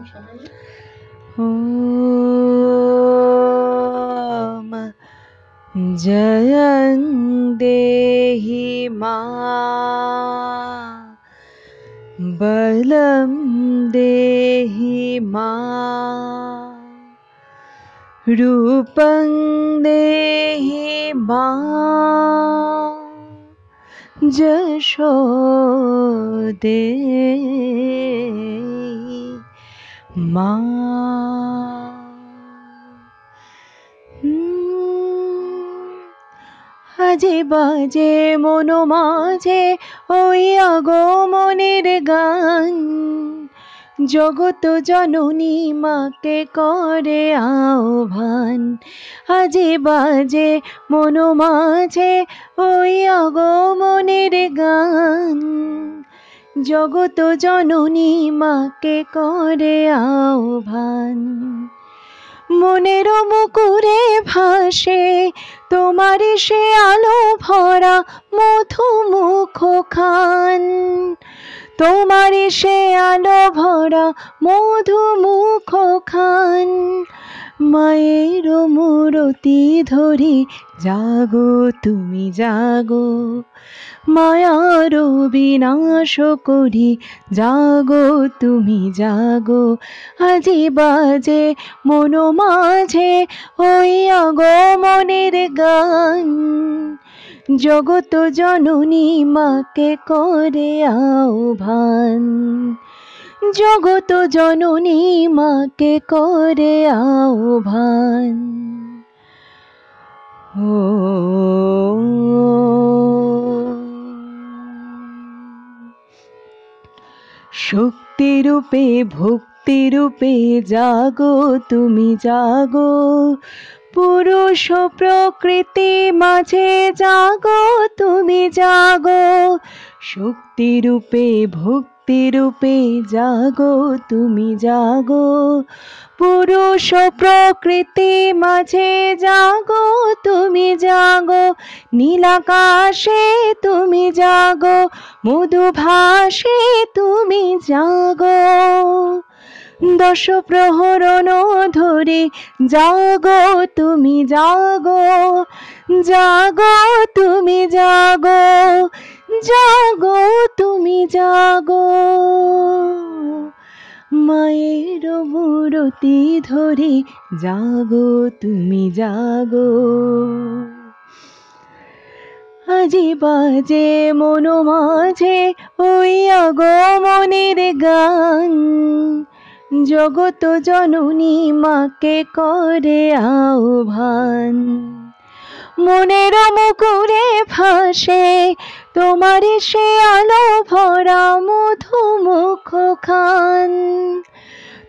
ॐ जयं देहि मा बलं देहि मा रूपं देहि मा जशो दे মা আজে বাজে মনো মাঝে ওই আগমনের গান। জগত জননী মাকে করে আহ্বান। আজে বাজে মনো মাঝে ওই আগমনের গান। জগত জননী মাকে করে আহ্বান মনের মুকুরে ভাসে, তোমার সে আলো ভরা মধু মুখ খান। তোমার সে আলো ভরা মধু মুখ খান। মায়ের মূরতি ধরি জাগো, তুমি জাগো। মায়ার বিনাশ করি, জাগো তুমি জাগো। আজি বাজে মন মাঝে, ওই আগমনের গান। জগত জননী মাকে করে আহ্বান জগত জননী মাকে করে আহ্বান ও শক্তিরূপে ভক্তিরূপে জাগো তুমি জাগো। পুরুষ প্রকৃতি মাঝে জাগো তুমি জাগো। শক্তিরূপে ভক্তিরূপে জাগো, তুমি জাগো। পুরুষ প্রকৃতি মাঝে জাগো, তুমি জাগো। নীলাকাশে তুমি জাগো মধুভাসে তুমি জাগো। দশ প্রহরণ ধরে জাগো, তুমি জাগো। জাগো, তুমি জাগো। জাগো, তুমি জাগো। মায়ের মূরতি ধরে জাগো, তুমি জাগো। আজি বাজে মন মাঝে ওই আগমনের গান। জগত জননী মাকে করে আহ্বান। মনের মুকুরে ভাসে তোমার সে আলো ভরা মধু মুখ খান।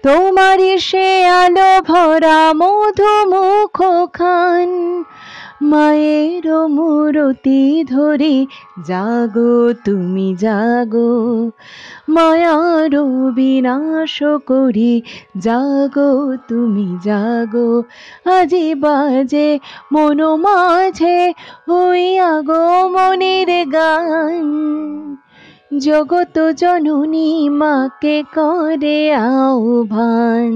তোমার সে আলো ভরা মধু মুখ খান। মায়ের মূরতি ধরে জাগো, তুমি জাগো। মায়ার বিনাশ করি জাগো, তুমি জাগো। আজি বাজে মন মাঝে ওই আগমনের গান। জগত জননী মাকে করে আহ্বান।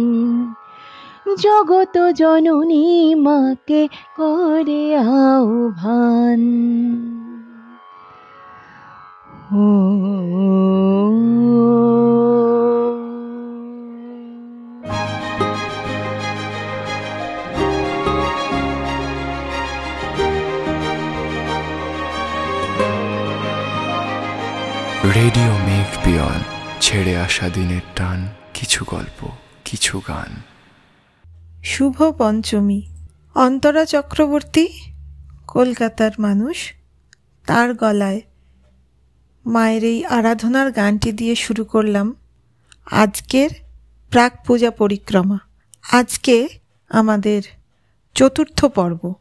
জগত জননী মাকে করে আহ্বান। ও রেডিও মেঘ পিয়ন, ছেড়ে আসা দিনের টান, কিছু গল্প, কিছু গান। শুভ পঞ্চমী। অন্তরা চক্রবর্তী, কলকাতার মানুষ, তার গলায় মায়ের এই আরাধনার গানটি দিয়ে শুরু করলাম আজকের প্রাক পূজা পরিক্রমা। আজকে আমাদের চতুর্থ পর্ব।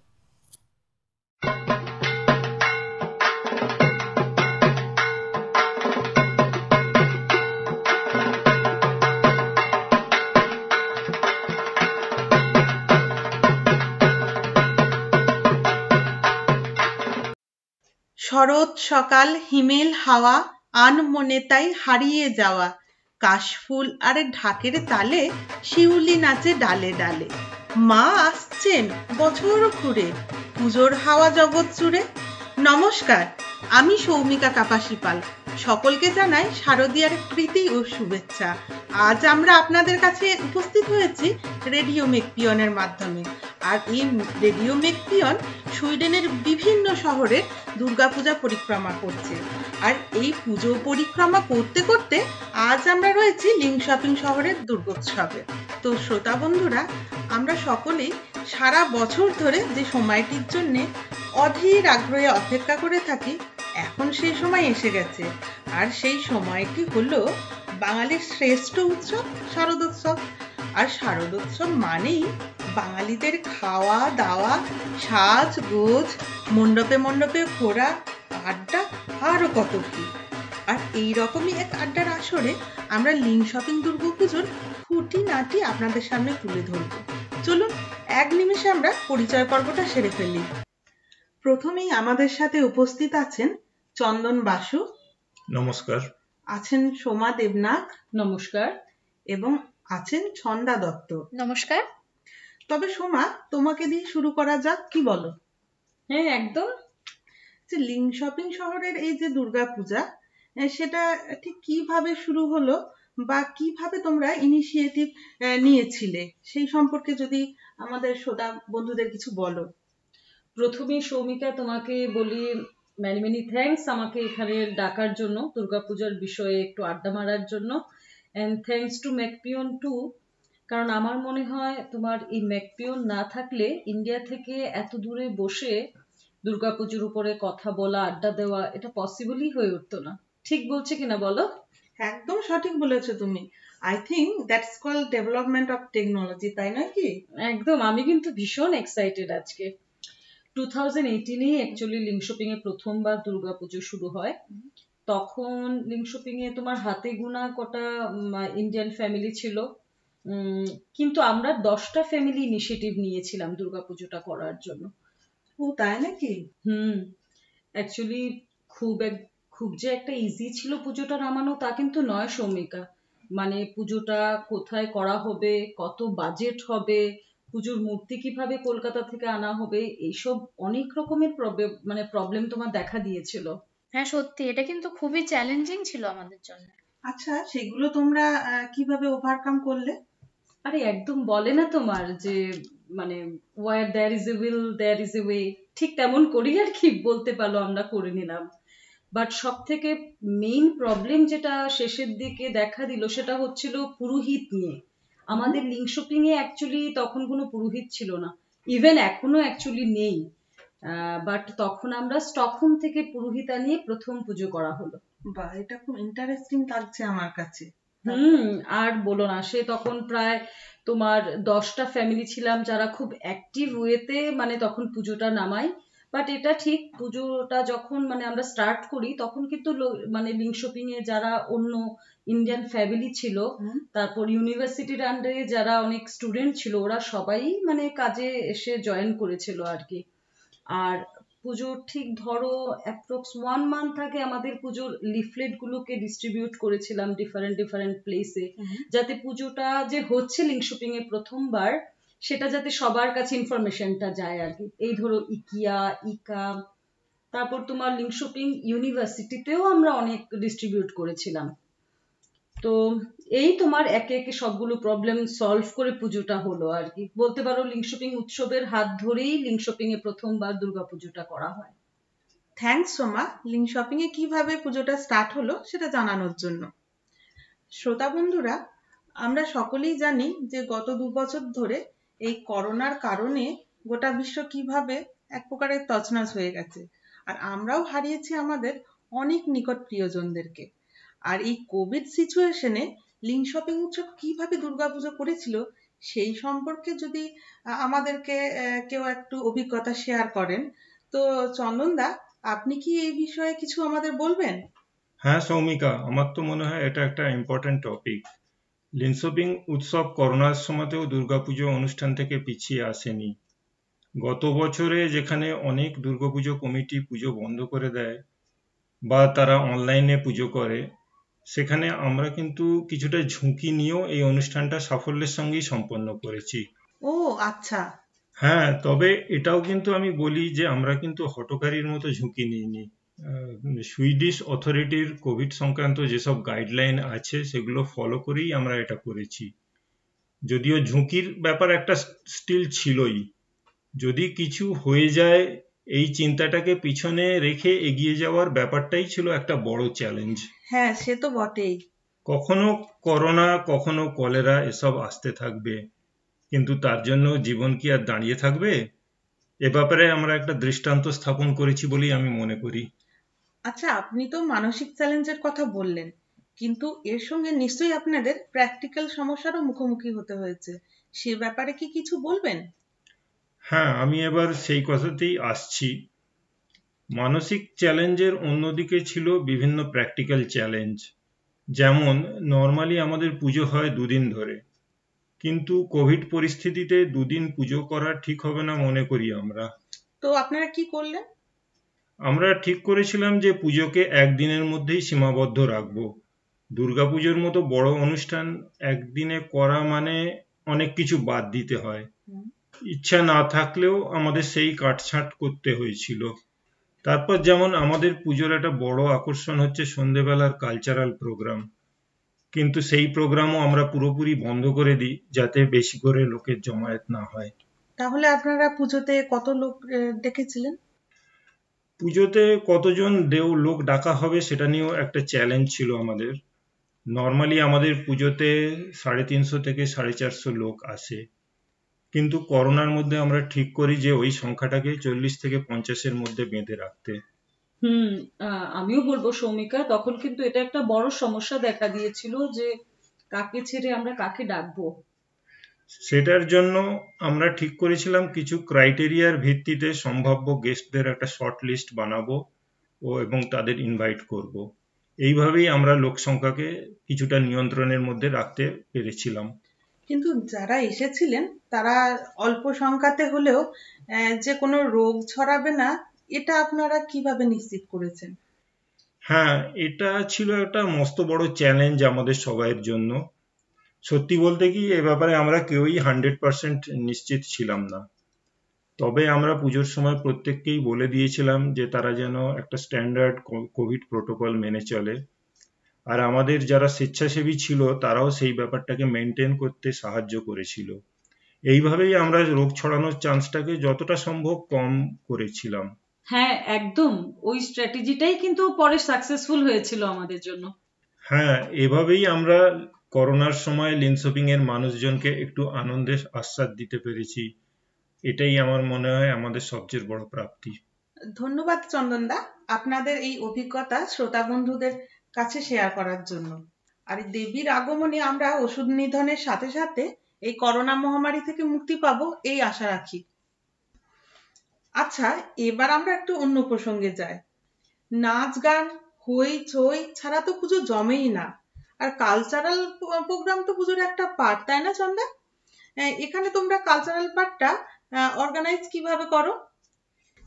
শরৎ সকাল, হিমেল হাওয়া আনমনে তাই হারিয়ে যাওয়া। কাশফুল আর ঢাকের তালে, শিউলি নাচে ডালে ডালে। মা আসছেন বছর ঘুরে, পুজোর হাওয়া জগৎ জুড়ে। নমস্কার, আমি সৌমিকা কাপাসি পাল সকলকে জানাই শারদীয়ার প্রীতি ও শুভেচ্ছা। আজ আমরা আপনাদের কাছে উপস্থিত হয়েছি রেডিও মেকপিয়নের মাধ্যমে। আর এই রেডিও মেকপিয়ন সুইডেনের বিভিন্ন শহরে দুর্গাপূজা পরিক্রমা করছে। আর এই পুজো পরিক্রমা করতে করতে আজ আমরা রয়েছি লিঙ্ক শপিং শহরের দুর্গোৎসবে। তো শ্রোতা বন্ধুরা, আমরা সকলেই সারা বছর ধরে যে সময়টির জন্যে অধীর আগ্রহে অপেক্ষা করে থাকি এখন সেই সময় এসে গেছে। আর সেই সময়টি হলো বাঙালির শ্রেষ্ঠ উৎসব শারদোৎসব আর শারদোৎসব মানেই বাঙালিদের খাওয়া, দাওয়া, সাজ, গোজ, মণ্ডপে মণ্ডপে ঘোরা, আড্ডা আরও কত কি। আর এই রকমই এক আড্ডার আসরে আমরা লিং শপিং দুর্গাপুজোর খুঁটি নাটি আপনাদের সামনে তুলে ধরব। চলুন, এক নিমিষে আমরা পরিচয় পর্বটা সেরে ফেলি। প্রথমেই আমাদের সাথে উপস্থিত আছেন চন্দন বাসু। নমস্কার। আছেন সোমা দেবনাথ। নমস্কার। এবং আছেন ছন্দা দত্ত। নমস্কার। তবে সোমা তোমাকে দিয়ে শুরু করা যাক কি বলো? হ্যাঁ একদম। যে লিং শপিং শহরের এই যে দুর্গাপূজা সেটা ঠিক কীভাবে শুরু হলো বা কীভাবে তোমরা ইনিশিয়েটিভ নিয়েছিলে? সেই সম্পর্কে যদি আমাদের শ্রোতা বন্ধুদের কিছু বলো। প্রথমে সৌমিকা তোমাকে বলি ম্যানি মেনি থ্যাঙ্কস আমাকে এখানে ডাকার জন্য দুর্গাপূজার বিষয়ে একটু আড্ডা মারার জন্য। অ্যান্ড থ্যাঙ্কস টু ম্যাকপিয়ন টু কারণ আমার মনে হয় তোমার এই ম্যাকপিয়ন না থাকলে ইন্ডিয়া থেকে এত দূরে বসে দুর্গাপুজোর উপরে কথা বলা আড্ডা দেওয়া এটা পসিবলই হয়ে উঠতো না। ঠিক বলছে কিনা বলো? একদম সঠিক বলেছ তুমি। I think that's call development of technology তাই নয় কি? একদম আমি কিন্তু ভীষণ এক্সাইটেড আজকে। টু থাউজেন্ড এইটিনেই অ্যাকচুয়ালি এ প্রথমবার দুর্গাপুজো শুরু হয়। তখন এ তোমার হাতে গোনা কটা ইন্ডিয়ান ফ্যামিলি ছিল। কিন্তু আমরা দশটা ফ্যামিলি ইনিশিয়েটিভ নিয়েছিলাম দুর্গাপুজোটা করার জন্য। ও তাই নাকি? হুম। অ্যাকচুয়ালি খুব এক খুব যে একটা ইজি ছিল পুজোটা নামানো তা কিন্তু নয় সৌমিকা। মানে পুজোটা কোথায় করা হবে কত বাজেট হবে পুজোর মূর্তি কীভাবে কলকাতা থেকে আনা হবে এইসব অনেক রকমের প্রবলেম মানে প্রবলেম তোমার দেখা দিয়েছিল। হ্যাঁ সত্যি। এটা কিন্তু খুবই চ্যালেঞ্জিং ছিল আমাদের জন্য। আচ্ছা সেগুলো তোমরা আহ, কীভাবে ওভারকাম করলে? আরে একদম বলে না তোমার যে মানে where there is a will there is a way ঠিক তেমন করি আর কি বলতে পারল আমরা করে নিলাম। বাট সব থেকে মেইন প্রবলেম যেটা শেষের দিকে দেখা দিল সেটা হচ্ছিল পুরোহিত নিয়ে। আমাদের লিঙ্ক শপিং এ অ্যাকচুয়ালি তখন কোনো পুরোহিত ছিল না। ইভেন এখনও অ্যাকচুয়ালি নেই। বাট তখন আমরা স্টকহোম থেকে পুরোহিত আনিয়ে প্রথম পুজো করা হলো। বা এটা খুব ইন্টারেস্টিং লাগছে আমার কাছে। হুম আর বলো না সে তখন প্রায় তোমার দশটা ফ্যামিলি ছিলাম যারা খুব অ্যাক্টিভ ওয়েতে মানে তখন পুজোটা নামাই বাট এটা ঠিক পুজোটা যখন মানে আমরা স্টার্ট করি তখন কিন্তু মানে লিঙ্ক শপিং এ যারা অন্য ইন্ডিয়ান ফ্যামিলি ছিল তারপর ইউনিভার্সিটির আন্ডারে যারা অনেক স্টুডেন্ট ছিল ওরা সবাই মানে কাজে এসে জয়েন করেছিল আর কি। আর পুজোর ঠিক ধরো অ্যাপ্রক্স ওয়ান মান্থ আগে আমাদের পুজোর লিফলেট গুলোকে ডিস্ট্রিবিউট করেছিলাম ডিফারেন্ট ডিফারেন্ট প্লেসে যাতে পুজোটা যে হচ্ছে লিঙ্ক শপিং এ প্রথমবার সেটা যাতে সবার কাছে ইনফরমেশনটা যায় আর কি। এই ধরো ইকিয়া ইকা তারপর তোমার লিঙ্ক শপিং ইউনিভার্সিটিতেও আমরা অনেক ডিস্ট্রিবিউট করেছিলাম। তো এই তোমার একে একে সবগুলো প্রবলেম সলভ করে পুজোটা হলো আর কি। বলতে পারো লিঙ্ক শপিং উৎসবের হাত ধরেই লিঙ্ক শপিং এ প্রথমবার দুর্গাপুজোটা করা হয়। থ্যাঙ্কস সোমা। লিঙ্ক শপিং এ কীভাবে পুজোটা স্টার্ট হলো সেটা জানানোর জন্য। শ্রোতা বন্ধুরা, আমরা সকলেই জানি যে গত দু বছর ধরে এই করোনার কারণে গোটা বিশ্ব কীভাবে এক প্রকারের তছনছ হয়ে গেছে। আর আমরাও হারিয়েছি আমাদের অনেক নিকট প্রিয়জনদেরকে। আর এই কোভিড সিচুয়েশনে লিঙ্ক শপিং উৎসব কীভাবে দুর্গাপুজো করেছিল, সেই সম্পর্কে যদি আমাদেরকে কেউ একটু অভিজ্ঞতা শেয়ার করেন, তো চন্দনদা আপনি কি এই বিষয়ে কিছু আমাদের বলবেন? হ্যাঁ সৌমিকা, আমার তো মনে হয় এটা একটা ইম্পর্টেন্ট টপিক লিনশপিং উৎসব করোনার সময়তেও দুর্গাপুজো অনুষ্ঠান থেকে পিছিয়ে আসেনি। গত বছরে যেখানে অনেক দুর্গাপুজো কমিটি পুজো বন্ধ করে দেয় বা তারা অনলাইনে পুজো করে সেখানে আমরা কিন্তু কিছুটা ঝুঁকি নিয়েও এই অনুষ্ঠানটা সাফল্যের সঙ্গেই সম্পন্ন করেছি। ও আচ্ছা। হ্যাঁ তবে এটাও কিন্তু আমি বলি যে আমরা কিন্তু হঠকারীর মতো ঝুঁকি নিইনি। সুইডিশ অথরিটির কোভিড সংক্রান্ত যেসব গাইডলাইন আছে সেগুলো ফলো করেই আমরা এটা করেছি। যদিও ঝুঁকির ব্যাপার একটা স্টিল ছিলই। যদি কিছু হয়ে যায় এই চিন্তাটাকে পিছনে রেখে এগিয়ে যাওয়ার ব্যাপারটাই ছিল একটা বড় চ্যালেঞ্জ হ্যাঁ সে তো বটেই। কখনো করোনা কখনো কলেরা এসব আসতে থাকবে। কিন্তু তার জন্য জীবন কি আর দাঁড়িয়ে থাকবে? এ ব্যাপারে আমরা একটা দৃষ্টান্ত স্থাপন করেছি বলেই আমি মনে করি। আচ্ছা আপনি তো মানসিক চ্যালেঞ্জের কথা বললেন কিন্তু এর সঙ্গে নিশ্চয়ই আপনাদের প্র্যাকটিক্যাল সমস্যারও মুখোমুখি হতে হয়েছে। সে ব্যাপারে কি কিছু বলবেন? হ্যাঁ আমি এবার সেই কথাতেই আসছি। মানসিক চ্যালেঞ্জের অন্যদিকে ছিল বিভিন্ন প্র্যাকটিক্যাল চ্যালেঞ্জ যেমন নর্মালি আমাদের পুজো হয় দুদিন ধরে কিন্তু কোভিড পরিস্থিতিতে দুদিন পুজো করা ঠিক হবে না মনে করি আমরা। তো আপনারা কি করলেন? আমরা ঠিক করেছিলাম যে পুজোকে একদিনের মধ্যেই সীমাবদ্ধ রাখব। দুর্গাপুজোর মতো বড় অনুষ্ঠান একদিনে করা মানে অনেক কিছু বাদ দিতে হয়। ইচ্ছা না থাকলেও আমাদের সেই কাটছাঁট করতে হয়েছিল। তারপর যেমন আমাদের পুজোর একটা বড় আকর্ষণ হচ্ছে সন্ধেবেলার কালচারাল প্রোগ্রাম কিন্তু সেই প্রোগ্রামও আমরা পুরোপুরি বন্ধ করে দিই যাতে বেশি করে লোকের জমায়েত না হয়। তাহলে আপনারা পুজোতে কত লোক ডেকেছিলেন পুজোতে কতজন দেও লোক ডাকা হবে সেটা নিয়েও একটা চ্যালেঞ্জ ছিল আমাদের। নর্মালি আমাদের পুজোতে সাড়ে তিনশো থেকে সাড়ে চারশো লোক আসে। কিন্তু করোনার মধ্যে আমরা ঠিক করি যে ওই সংখ্যাটাকে চল্লিশ থেকে পঞ্চাশের মধ্যে বেঁধে রাখতে। হুম আমিও বলব সৌমিকা, তখন কিন্তু এটা একটা বড় সমস্যা দেখা দিয়েছিল যে কাকে ছেড়ে আমরা কাকে ডাকবো। সেটার জন্য আমরা ঠিক করেছিলাম কিছু ক্রাইটেরিয়ার ভিত্তিতে সম্ভাব্য গেস্টদের একটা শর্ট লিস্ট বানাবো ও এবং তাদের ইনভাইট করব। এইভাবেই আমরা লোক সংখ্যাকে কিছুটা নিয়ন্ত্রণের মধ্যে রাখতে পেরেছিলাম। কিন্তু যারা এসেছিলেন তারা অল্প সংখ্যাতে হলেও যে কোনো রোগ ছড়াবে না এটা আপনারা কীভাবে নিশ্চিত করেছেন? হ্যাঁ এটা ছিল একটা মস্ত বড় চ্যালেঞ্জ আমাদের সবাইয়ের জন্য। সত্যি বলতে কি এ ব্যাপারে আমরা কেউই হান্ড্রেড পার্সেন্ট নিশ্চিত ছিলাম না। তবে আমরা পুজোর সময় প্রত্যেককেই বলে দিয়েছিলাম যে তারা যেন একটা স্ট্যান্ডার্ড কোভিড প্রোটোকল মেনে চলে। আর আমাদের যারা স্বেচ্ছাসেবী ছিল তারাও সেই ব্যাপারটাকে মেনটেন করতে সাহায্য করেছিল। এইভাবেই আমরা রোগ ছড়ানোর চান্সটাকে যতটা সম্ভব কম করেছিলাম। হ্যাঁ একদম। ওই স্ট্র্যাটেজিটাই কিন্তু পরে সাকসেসফুল হয়েছিল আমাদের জন্য। হ্যাঁ এভাবেই আমরা করোনার সময় লিনশপিং এর মানুষজনকে একটু আনন্দের আশ্বাদ দিতে পেরেছি। এটাই আমার মনে হয় আমাদের সবচেয়ে বড় প্রাপ্তি। ধন্যবাদ চন্দনদা আপনাদের এই অভিজ্ঞতা শ্রোতা বন্ধুদের কাছে শেয়ার করার জন্য। আর দেবীর আগমনে আমরা ওষুধ নিধনের সাথে সাথে এই করোনা মহামারী থেকে মুক্তি পাব এই আশা রাখি। আচ্ছা এবার আমরা একটু অন্য প্রসঙ্গে যাই। নাচ গান হই চই ছাড়া তো পুজো জমেই না। আর কালচারাল প্রোগ্রাম তো পুজোর একটা পার্ট তাই না চন্দা? আহ, এখানে তোমরা কালচারাল পার্টটা অর্গানাইজ কীভাবে করো?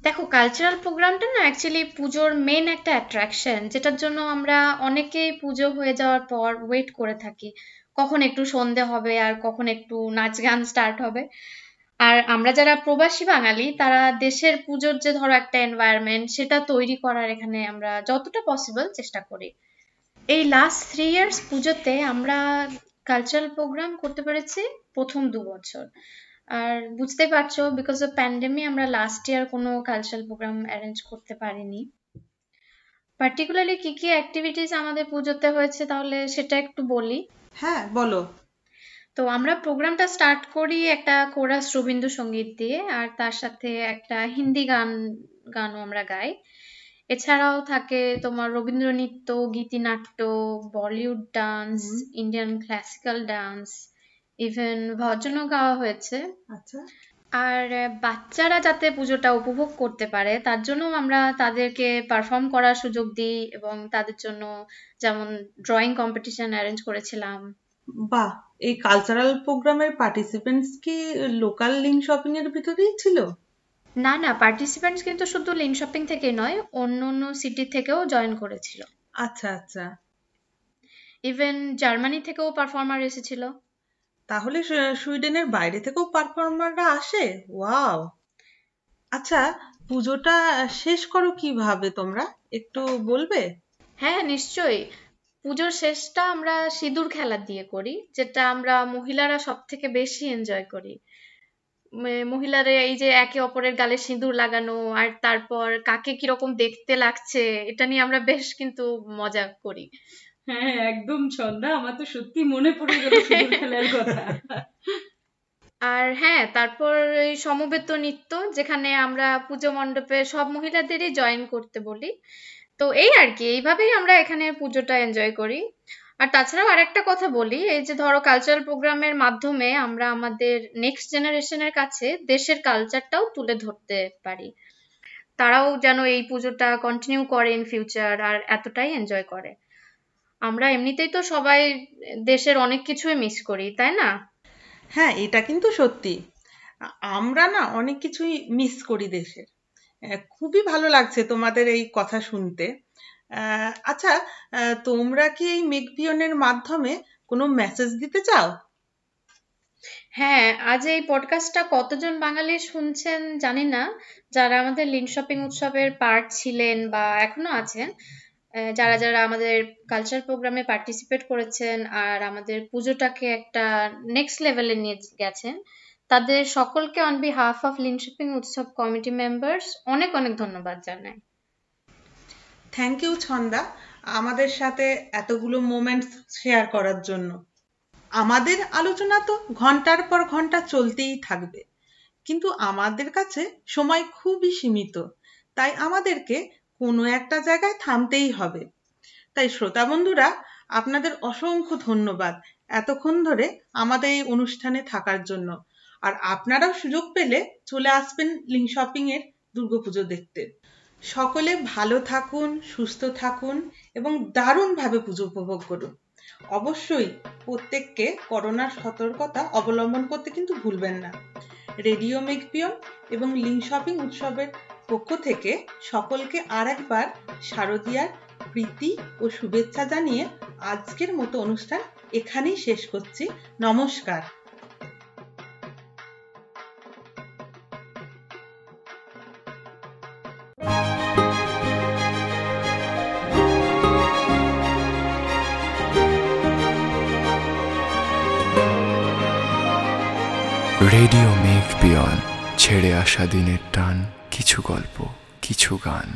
দেখো কালচারাল প্রোগ্রামটা না অ্যাকচুয়ালি পুজোর মেন একটা অ্যাট্রাকশন যেটার জন্য আমরা অনেকেই পুজো হয়ে যাওয়ার পর ওয়েট করে থাকি। কখন একটু সন্ধে হবে আর কখন একটু নাচ গান স্টার্ট হবে। আর আমরা যারা প্রবাসী বাঙালি তারা দেশের পুজোর যে ধরো একটা এনভায়রনমেন্ট সেটা তৈরি করার এখানে আমরা যতটা পসিবল চেষ্টা করি। এই লাস্ট থ্রি ইয়ার্স পুজোতে আমরা কালচারাল প্রোগ্রাম করতে পেরেছি প্রথম দু বছর। আর বুঝতে পারছ বিকজ অফ প্যান্ডেমি আমরা লাস্ট ইয়ার কোনো কালচারাল প্রোগ্রাম অ্যারেঞ্জ করতে পারিনি। পার্টিকুলারলি কি কি অ্যাক্টিভিটিস আমাদের পুজোতে হয়েছে তাহলে সেটা একটু বলি। হ্যাঁ বলো। তো আমরা প্রোগ্রামটা স্টার্ট করি একটা কোরাস রবীন্দ্রসঙ্গীত দিয়ে আর তার সাথে একটা হিন্দি গান গানও আমরা গাই। এছাড়াও থাকে তোমার রবীন্দ্র নৃত্য গীতিনাট্য Bollywood dance Indian classical dance even ভজনও গাওয়া হয়েছে। আচ্ছা। আর বাচ্চারা যাতে পুজোটা উপভোগ করতে পারে তার জন্য আমরা তাদেরকে পারফর্ম করার সুযোগ দিই এবং তাদের জন্য যেমন ড্রয়িং কম্পিটিশন অ্যারেঞ্জ করেছিলাম। বাহ! এই কালচারাল প্রোগ্রামের পার্টিসিপেন্টস কি লোকাল লিঙ্ক শপিং এর ভিতরেই ছিল? না না পার্টিসিপেন্টস কিন্তু শুধু লিন শপিং থেকে নয় অন্য অন্য সিটি থেকেও জয়েন করেছিল। আচ্ছা আচ্ছা। ইভেন জার্মানি থেকেও পারফর্মার এসেছিল। তাহলে সুইডেনের বাইরে থেকেও পারফর্মাররা আসে? ওয়াও! আচ্ছা পুজোটা শেষ করো কীভাবে তোমরা? একটু বলবে? হ্যাঁ নিশ্চয়ই। পুজোর শেষটা আমরা সিঁদুর খেলা দিয়ে করি যেটা আমরা মহিলারা সব থেকে বেশি এনজয় করি। মহিলারা এই যে একে অপরের গালে সিঁদুর লাগানো আর তারপর কাকে কীরকম দেখতে লাগছে এটা নিয়ে আমরা বেশ কিন্তু মজা করি। হ্যাঁ একদম ছন্দা আমার তো সত্যি মনে পড়ে গেল সিঁদুর খেলার কথা। আর হ্যাঁ তারপর এই সমবেত নৃত্য যেখানে আমরা পুজো মণ্ডপে সব মহিলাদেরই জয়েন করতে বলি। তো এই আর কি এইভাবেই আমরা এখানে পুজোটা এনজয় করি। আর তাছাড়াও আরেকটা কথা বলি, এই যে ধরো কালচারাল প্রোগ্রামের মাধ্যমে আমরা আমাদের নেক্সট জেনারেশনের কাছে দেশের কালচারটাও তুলে ধরতে পারি। তারাও যেন এই পুজোটা কন্টিনিউ করে ইন ফিউচার আর এতটাই এনজয় করে। আমরা এমনিতেই তো সবাই দেশের অনেক কিছুই মিস করি, তাই না? হ্যাঁ এটা কিন্তু সত্যি। আমরা না অনেক কিছুই মিস করি দেশের। খুবই ভালো লাগছে তোমাদের এই কথা শুনতে। আচ্ছা তোমরা কি এই মেকপিয়নের মাধ্যমে কোনো মেসেজ দিতে চাও? হ্যাঁ আজ এই পডকাস্টটা কতজন বাঙালি শুনছেন জানি না। যারা আমাদের লিন শপিং উৎসবের পার্ট ছিলেন বা এখনও আছেন যারা যারা আমাদের কালচার প্রোগ্রামে পার্টিসিপেট করেছেন আর আমাদের পুজোটাকে একটা নেক্সট লেভেলে নিয়ে গেছেন, তাদের সকলকে on behalf of Lin shopping উৎসব কমিটি মেম্বার্স অনেক অনেক ধন্যবাদ জানাই। থ্যাংক ইউ ছন্দা আমাদের সাথে এতগুলো মোমেন্টস শেয়ার করার জন্য। আমাদের আলোচনা তো ঘণ্টার পর ঘণ্টা চলতেই থাকবে। কিন্তু আমাদের কাছে সময় খুবই সীমিত। তাই আমাদেরকে কোনো একটা জায়গায় থামতেই হবে। তাই শ্রোতা বন্ধুরা, আপনাদের অসংখ্য ধন্যবাদ এতক্ষণ ধরে আমাদের এই অনুষ্ঠানে থাকার জন্য। আর আপনারাও সুযোগ পেলে চলে আসবেন লিং শপিং এর দুর্গাপুজো দেখতে। সকলে ভালো থাকুন, সুস্থ থাকুন এবং দারুণভাবে পুজো উপভোগ করুন। অবশ্যই প্রত্যেককে করোনার সতর্কতা অবলম্বন করতে কিন্তু ভুলবেন না। রেডিও মেকপিয়ন এবং লিং শপিং উৎসবের পক্ষ থেকে সকলকে আর একবার শারদিয়ার প্রীতি ও শুভেচ্ছা জানিয়ে আজকের মতো অনুষ্ঠান এখানেই শেষ করছি। নমস্কার। ছেড়ে আসা দিনের টান কিছু গল্প কিছু গান।